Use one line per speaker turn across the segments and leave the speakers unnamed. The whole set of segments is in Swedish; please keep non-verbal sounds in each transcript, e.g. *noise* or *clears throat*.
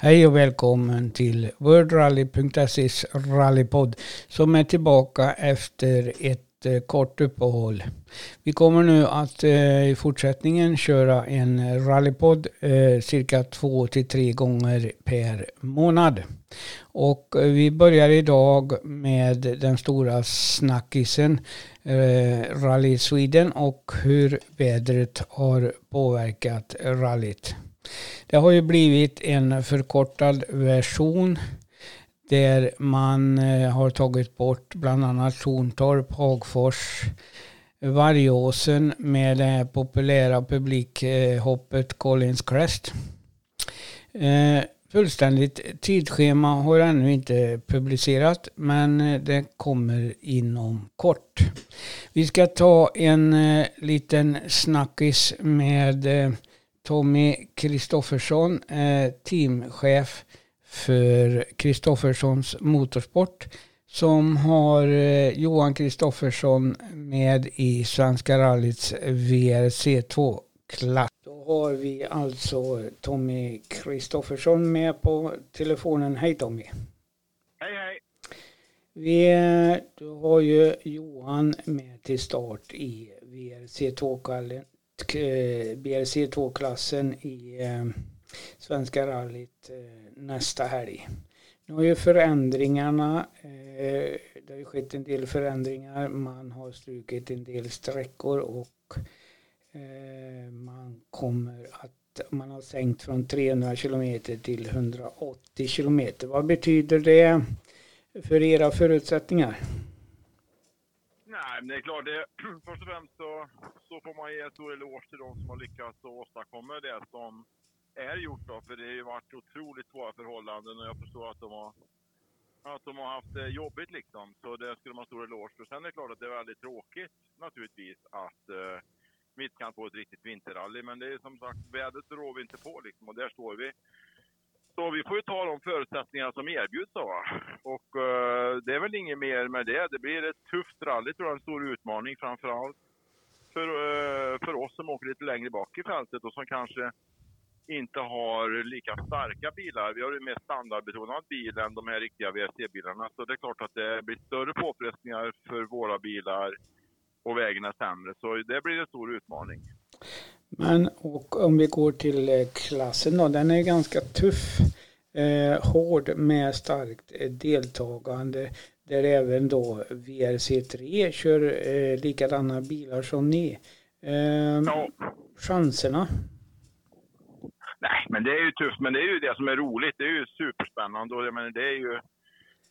Hej och välkommen till worldrally.ses rallypodd som är tillbaka efter ett eh, kort uppehåll. Vi kommer nu att eh, i fortsättningen köra en rallypodd eh, cirka två till tre gånger per månad. Och vi börjar idag med den stora snackisen Rally Sweden och hur vädret har påverkat rallyt. Det har ju blivit en förkortad version där man eh, har tagit bort bland annat Torntorp, Hagfors, Vargåsen med det här populära publikhoppet Collins Crest. Eh, fullständigt tidsschema har ännu inte publicerat men eh, det kommer inom kort. Vi ska ta en liten snackis med Tommy Kristoffersson, eh, teamchef för Kristofferssons Motorsport som har eh, Johan Kristoffersson med i Svenska rallyts VRC2-klass. Då har vi alltså Tommy Kristoffersson med på telefonen. Hej Tommy!
Hej hej!
Vi, du har ju Johan med till start i Eh, BRC2-klassen i eh, Svenska rallyt eh, nästa helg. Nu har ju förändringarna, det har ju skett en del förändringar. Man har strukit en del sträckor och man kommer att man har sänkt från 300 kilometer till 180 kilometer. Vad betyder det för era förutsättningar?
Nej, men det är klart, det, *clears throat* först och främst så, så får man ge en stor eloge till de som har lyckats åstadkomma det som är gjort då, för det har ju varit otroligt svåra förhållanden och jag förstår att de har att de har haft det jobbigt liksom. Så det skulle man ha stor eloge för. Sen är det klart att det är väldigt tråkigt naturligtvis att eh, vi inte kan få ett riktigt vinterrally. Men det är som sagt, vädret rår vi inte på liksom och där står vi. Så vi får ju ta de förutsättningar som erbjuds då. Och eh, det är väl inget mer med det. Det blir ett tufft rally tror jag, en stor utmaning framförallt för, eh, för oss som åker lite längre bak i fältet och som kanske inte har lika starka bilar. Vi har ju mer standardbetonad bil än de här riktiga WRC-bilarna. Så det är klart att det blir större påfrestningar för våra bilar och vägen är sämre. Så det blir en stor utmaning.
Men och om vi går till eh, klassen då, den är ganska tuff. Eh, hård med starkt eh, deltagande. Där även då VRC3 kör eh, likadana bilar som ni. Eh, ja. Chanserna?
Nej, men det är ju tufft. Men det är ju det som är roligt. Det är ju superspännande. Och jag menar, det är ju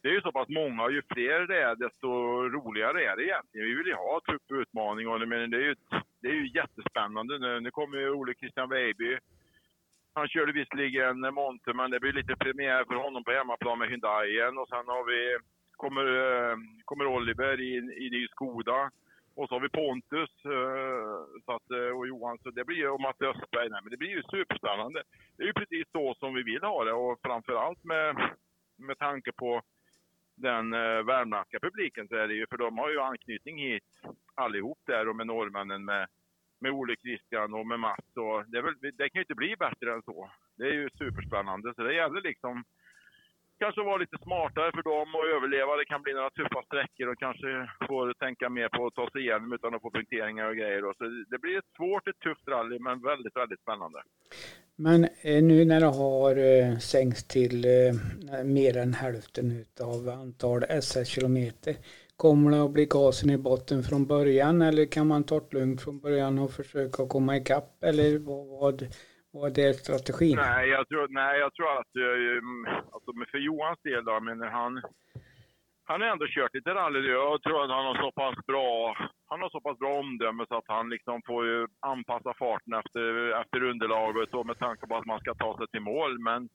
det är ju så pass många, ju fler det är desto roligare är det egentligen. Vi vill ju ha trupputmaning och men det är ju, det är ju jättespännande nu. Nu kommer ju Ole Christian Weiby. Han körde visserligen Monte, men det blir lite premiär för honom på hemmaplan med Hyundaien. Och sen har vi, kommer, eh, kommer Oliver i, i ny Skoda. Och så har vi Pontus eh, så att, eh, och Johan, så det blir och Matte Östberg. Nej, men det blir ju superspännande. Det är ju precis så som vi vill ha det och framförallt med, med tanke på den eh, värmländska publiken så är det ju, för de har ju anknytning hit allihop där och med norrmännen med, med Ole Christian och med Mats. Och det, väl, det kan ju inte bli bättre än så. Det är ju superspännande. Så det gäller liksom kanske vara lite smartare för dem och överleva. Det kan bli några tuffa sträckor och kanske få tänka mer på att ta sig igenom utan att få punkteringar och grejer. Så det blir ett svårt, ett tufft rally, men väldigt, väldigt spännande.
Men eh, nu när det har eh, sänkts till eh, mer än hälften av antal SS-kilometer, kommer det att bli gasen i botten från början eller kan man ta det lugnt från början och försöka komma ikapp eller vad, vad är strategin?
Nej, jag tror, nej, jag tror att mm, alltså för Johans del då, men han, han har ändå kört lite rally. Jag tror att han har så pass bra, han har så pass bra omdöme så att han liksom får ju anpassa farten efter, efter underlaget och med tanke på att man ska ta sig till mål. Men,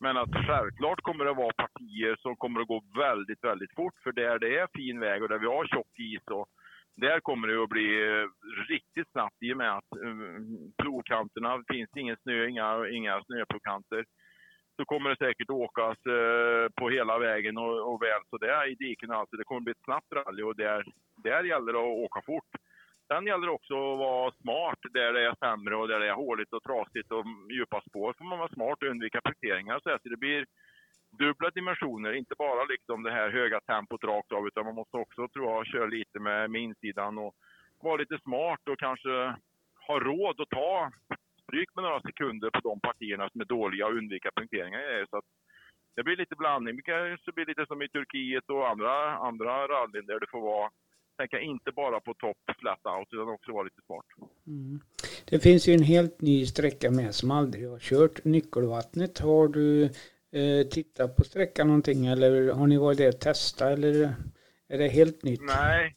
men att självklart kommer det vara partier som kommer att gå väldigt, väldigt fort. För där det är fin väg och där vi har tjock is och där kommer det att bli eh, riktigt snabbt i och med att eh, plogkanterna, finns ingen snö, inga, inga snöplogkanter så kommer det säkert åkas eh, på hela vägen och, och väl så det i diken. Alltså, det kommer bli ett snabbt rally och där, där gäller det att åka fort. Sen gäller det också att vara smart där det är sämre och där det är håligt och trasigt och djupa spår. får man vara smart och undvika punkteringar så, så det blir dubbla dimensioner, inte bara liksom det här höga tempot rakt av utan man måste också tror jag köra lite med, med insidan och vara lite smart och kanske ha råd att ta stryk med några sekunder på de partierna som är dåliga och undvika punkteringar. Så det blir lite blandning. Det kanske blir lite som i Turkiet och andra, andra rallyn där det får vara tänka inte bara på topp flat out utan också vara lite smart.
Mm. Det finns ju en helt ny sträcka med som aldrig har kört. Nyckelvattnet, har du eh, tittat på sträckan någonting eller har ni varit där och testat eller är det helt nytt?
Nej,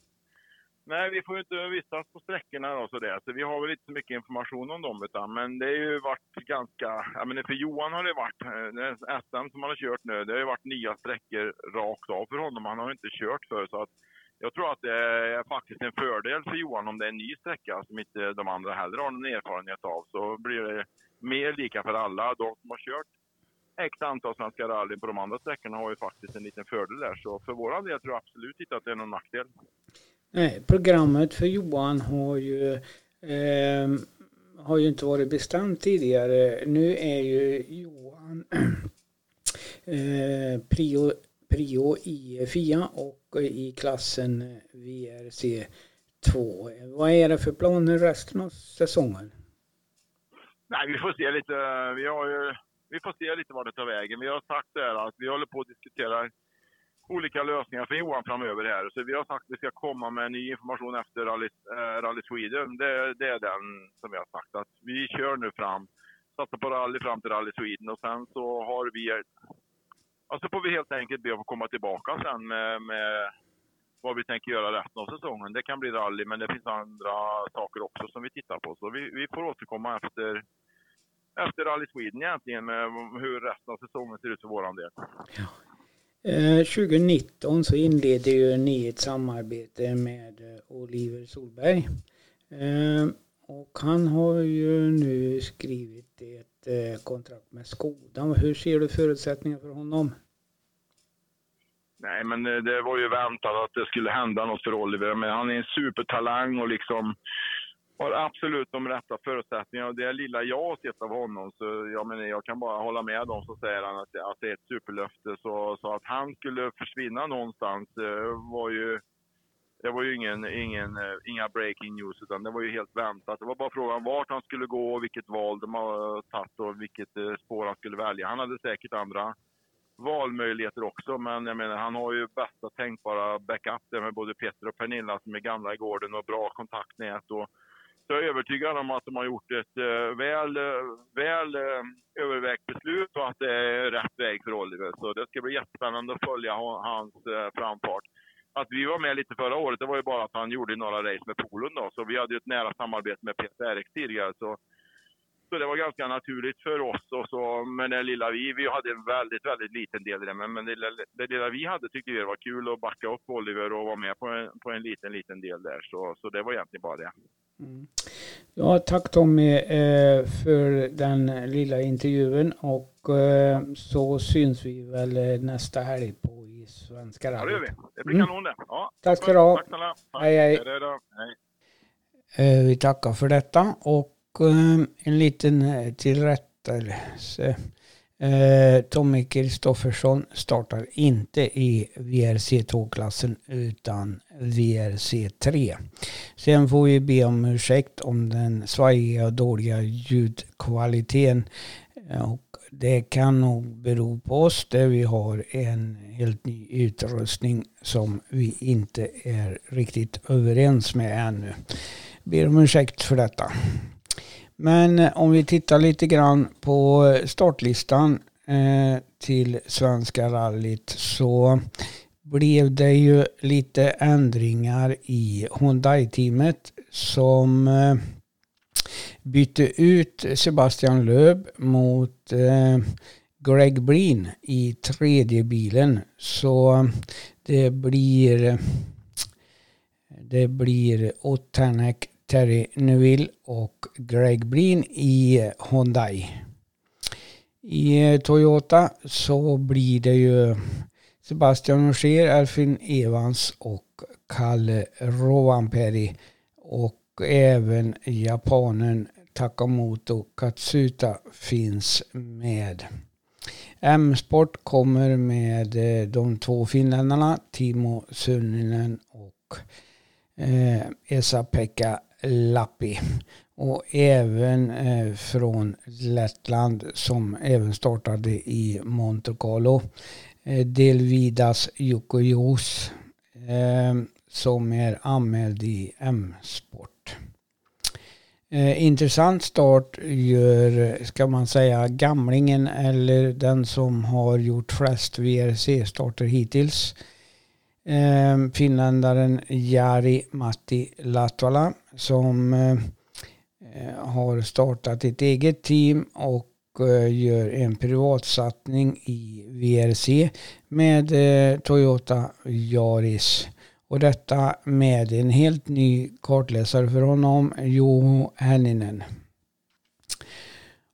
Nej, vi får ju inte vistas på sträckorna och sådär, så vi har väl inte så mycket information om dem. Utan, men det har ju varit ganska, jag menar för Johan har det varit, eh, SM som han har kört nu, det har ju varit nya sträckor rakt av för honom. Han har inte kört förr. så att jag tror att det är faktiskt en fördel för Johan om det är en ny sträcka som inte de andra heller har någon erfarenhet av. Så blir det mer lika för alla. De som har kört X antal Svenska rallyn på de andra sträckorna har ju faktiskt en liten fördel där. Så för vår del tror jag absolut inte att det är någon nackdel.
Nej, programmet för Johan har ju, eh, har ju inte varit bestämt tidigare. Nu är ju Johan *clears throat* eh, prio, prio i FIA och i klassen VRC 2. Vad är det för planer resten av säsongen?
Nej, vi får se lite. Eh, vi, har ju, vi får se lite vad det tar vägen. Vi har sagt det här att vi håller på att diskutera olika lösningar för Johan framöver här. Så vi har sagt att vi ska komma med ny information efter Rally, eh, Rally Sweden. Det, det, är den som vi har sagt. Att vi kör nu fram, satsar på rally fram till Rally Sweden och sen så har vi... Alltså får vi helt enkelt be att få komma tillbaka sen med, med vad vi tänker göra resten av säsongen. Det kan bli rally, men det finns andra saker också som vi tittar på. Så vi, vi får återkomma efter, efter Rally Sweden egentligen med hur resten av säsongen ser ut för vår del.
Ja. Eh, 2019 så inledde ju ni ett samarbete med eh, Oliver Solberg. Eh, och han har ju nu skrivit ett kontrakt med Skoda. Hur ser du förutsättningarna för honom?
Nej, men det var ju väntat att det skulle hända något för Oliver. Men han är en supertalang och liksom har absolut de rätta förutsättningarna. Och det lilla jag har sett av honom, så jag, menar, jag kan bara hålla med dem som säger han att, att det är ett superlöfte. Så, så att han skulle försvinna någonstans eh, var ju det var ju ingen, ingen, eh, inga breaking news, utan det var ju helt väntat. Det var bara frågan vart han skulle gå, vilket val de har tagit och vilket eh, spår han skulle välja. Han hade säkert andra valmöjligheter också, men jag menar, han har ju bästa tänkbara backup där med både Peter och Pernilla som är gamla i gården och bra kontaktnät. Och så jag är övertygad om att de har gjort ett eh, väl, eh, väl eh, övervägt beslut och att det är rätt väg för Oliver. Så det ska bli jättespännande att följa hans framfart. Att vi var med lite förra året, det var ju bara att han gjorde några race med Polen då. Så vi hade ju ett nära samarbete med Peter Erik tidigare. Så, så det var ganska naturligt för oss. Och så, men det lilla vi, vi hade en väldigt, väldigt liten del i det. Men, men det, det lilla vi hade tyckte vi var kul att backa upp Oliver och vara med på en, på en liten, liten del där. Så, så det var egentligen bara det. Mm.
Ja, tack Tommy eh, för den lilla intervjun och eh, så syns vi väl eh, nästa helg på i Svenska
rallyt. Ja, det gör vi. Det blir mm. kanon det. Ja,
tack ska du ha.
Tack snälla.
Hej, hej. hej. Vi tackar för detta och Eh, en liten eh, tillrättelse. Eh, Tommy Kristoffersson startar inte i VRC2-klassen utan VRC3. Sen får vi be om ursäkt om den svajiga och dåliga ljudkvaliteten. Och det kan nog bero på oss där vi har en helt ny utrustning som vi inte är riktigt överens med ännu. Ber om ursäkt för detta. Men eh, om vi tittar lite grann på eh, startlistan eh, till Svenska rallyt så blev det ju lite ändringar i Hyundai-teamet som bytte ut Sebastian Löb mot Greg Breen i tredje bilen. Så det blir det blir Otanek Terry Neville och Greg Breen i eh, Hyundai. I eh, Toyota så blir det ju Sebastian Ogier, Alfin Evans och Kalle Rovanperi. Och även japanen Takamoto Katsuta finns med. M-sport kommer med eh, de två finländarna Timo Sunninen och eh, Esa-Pekka Lappi. Och även eh, från Lettland som även startade i Monte Carlo. Eh, Delvidas Jukojos eh, som är anmäld i M-sport. Intressant start gör, ska man säga, gamlingen eller den som har gjort flest VRC-starter hittills. Eh, finländaren Jari Matti Latvala som eh, eh, har startat ett eget team och eh, gör en privatsatsning i VRC med eh, Toyota Yaris. Och detta med en helt ny kartläsare för honom, Joho Henninen.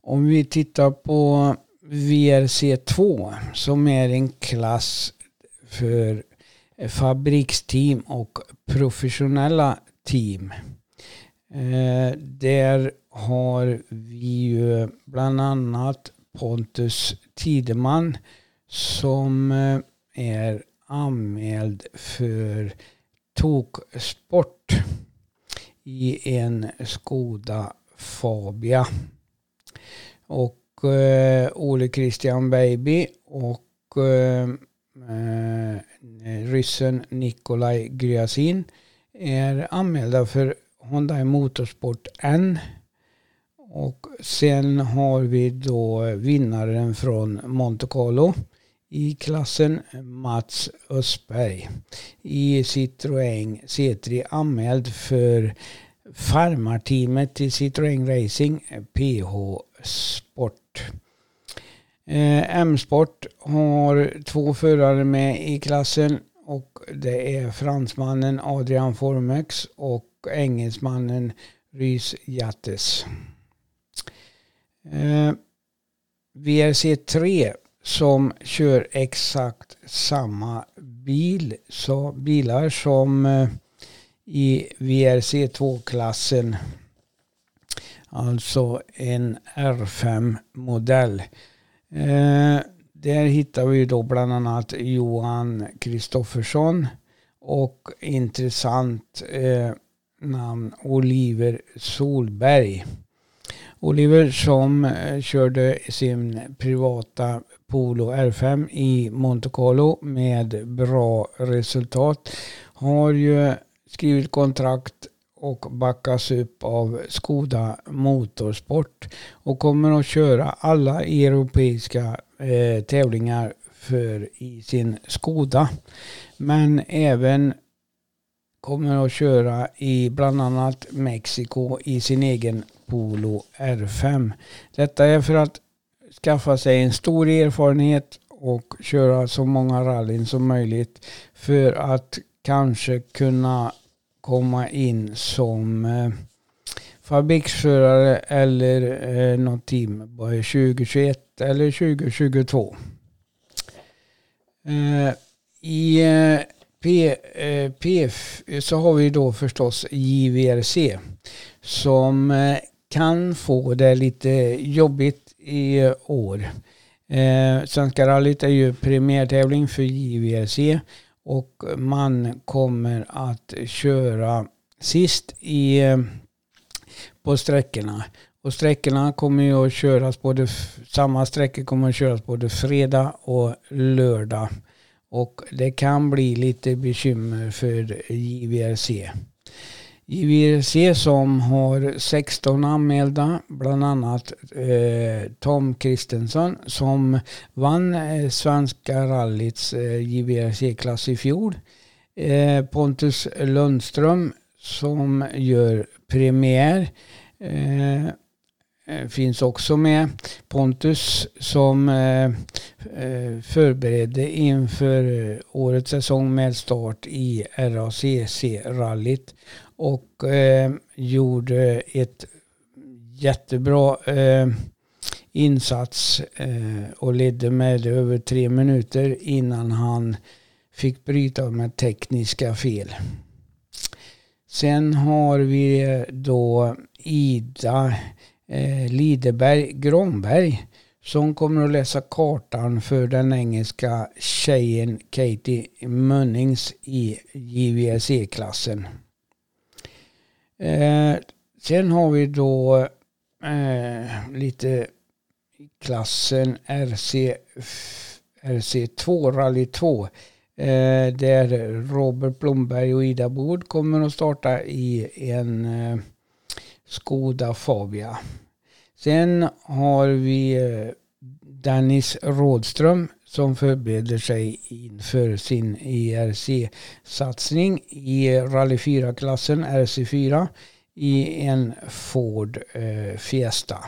Om vi tittar på VRC2 som är en klass för fabriksteam och professionella team. Eh, där har vi ju bland annat Pontus Tideman som eh, är anmäld för toksport i en Skoda Fabia. Och eh, Ole Christian Baby och eh, Eh, eh, ryssen Nikolaj Gryasin är anmälda för Hyundai Motorsport N. Och sen har vi då vinnaren från Monte Carlo i klassen Mats Östberg i Citroën C3 anmäld för farmarteamet i Citroën Racing PH Sport. Eh, M-sport har två förare med i klassen och det är fransmannen Adrian Formex och engelsmannen Rhys Jattes. Eh, VRC3 som kör exakt samma bil, så bilar som eh, i VRC2-klassen. Alltså en R5-modell. Eh, där hittar vi då bland annat Johan Kristoffersson och intressant eh, namn Oliver Solberg. Oliver som eh, körde sin privata Polo R5 i Monte Carlo med bra resultat. Har ju skrivit kontrakt och backas upp av Skoda Motorsport och kommer att köra alla europeiska eh, tävlingar för i sin Skoda. Men även kommer att köra i bland annat Mexiko i sin egen Polo R5. Detta är för att skaffa sig en stor erfarenhet och köra så många rallyn som möjligt för att kanske kunna komma in som eh, fabriksförare eller eh, något team 2021 eller 2022. Eh, I eh, P, eh, PF så har vi då förstås JVRC som eh, kan få det lite jobbigt i år. Eh, Svenska rallyt är ju premiärtävling för JVRC och man kommer att köra sist i, eh, på sträckorna. Och sträckorna kommer ju att köras både, samma sträckor kommer att köras både fredag och lördag. Och det kan bli lite bekymmer för JVRC. JVRC som har 16 anmälda, bland annat eh, Tom Kristensson som vann eh, Svenska rallyts eh, JVRC-klass i fjol. Eh, Pontus Lundström som gör premiär. Eh, Eh, finns också med. Pontus som eh, eh, förberedde inför årets säsong med start i RACC-rallyt och gjorde ett jättebra insats och ledde med över tre minuter innan han fick bryta med tekniska fel. Sen har vi då Ida eh, Lideberg Granberg. som kommer att läsa kartan för den engelska tjejen Katie Munnings i JVSE-klassen. Eh, sen har vi då eh, lite klassen RC, RC2, Rally 2. Eh, där Robert Blomberg och Ida Bord kommer att starta i en eh, Skoda Fabia. Sen har vi eh, Dennis Rådström som förbereder sig inför sin ERC-satsning i Rally 4-klassen, RC4, i en Ford eh, Fiesta.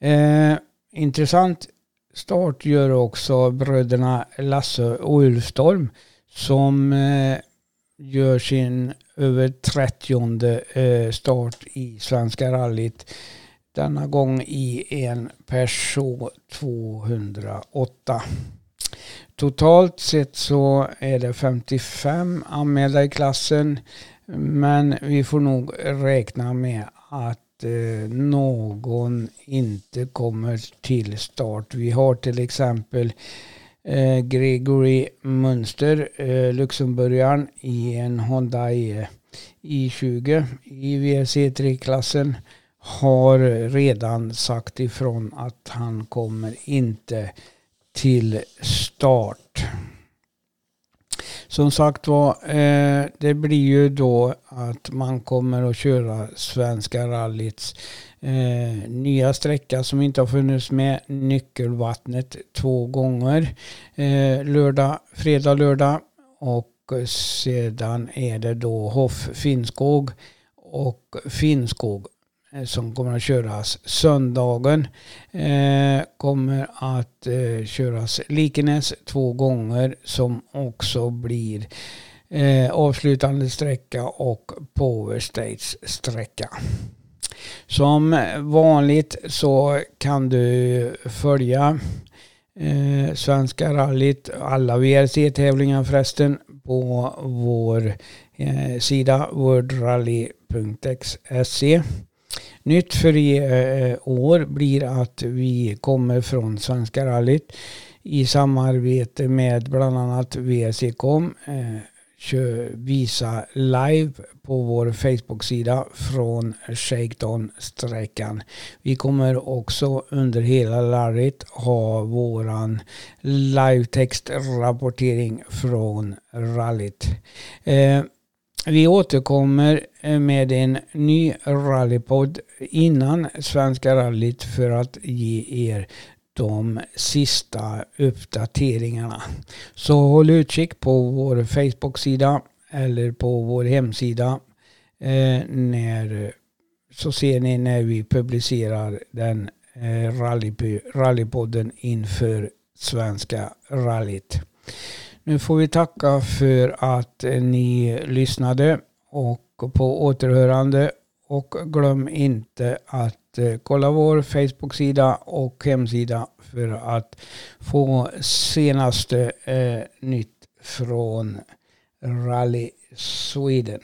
Eh, intressant start gör också bröderna Lasse och Ulfstorm som eh, gör sin över 30 eh, start i Svenska rallyt. Denna gång i en Peugeot 208. Totalt sett så är det 55 anmälda i klassen. Men vi får nog räkna med att eh, någon inte kommer till start. Vi har till exempel Eh, Gregory Mönster, eh, Luxemburgaren i en Hyundai i20 i VRC3-klassen har redan sagt ifrån att han kommer inte till start. Som sagt var, eh, det blir ju då att man kommer att köra Svenska rallyts eh, nya sträcka som inte har funnits med, Nyckelvattnet, två gånger. Eh, lördag, fredag, lördag och sedan är det då Hoff Finnskog och Finnskog Eh, som kommer att köras söndagen. Eh, kommer att eh, köras Likenäs två gånger som också blir eh, avslutande sträcka och Power States sträcka. Som vanligt så kan du följa eh, Svenska rallyt, alla VRC-tävlingar förresten, på vår eh, sida worldrally.se. Nytt för i eh, eh, år blir att vi kommer från Svenska rallyt i samarbete med bland annat VSE.com eh, visa live på vår Facebook-sida från Shakedown-sträckan. Vi kommer också under hela rallyt ha våran live-textrapportering från rallyt. Vi återkommer eh, med en ny rallypodd innan Svenska rallyt för att ge er de sista uppdateringarna. Så håll utkik på vår Facebook-sida eller på vår hemsida. Eh, när, så ser ni när vi publicerar den eh, rallypodden inför Svenska rallyt. Nu får vi tacka för att eh, ni lyssnade och på återhörande. Och glöm inte att eh, kolla vår Facebook-sida och hemsida för att få senaste eh, nytt från Rally Sweden.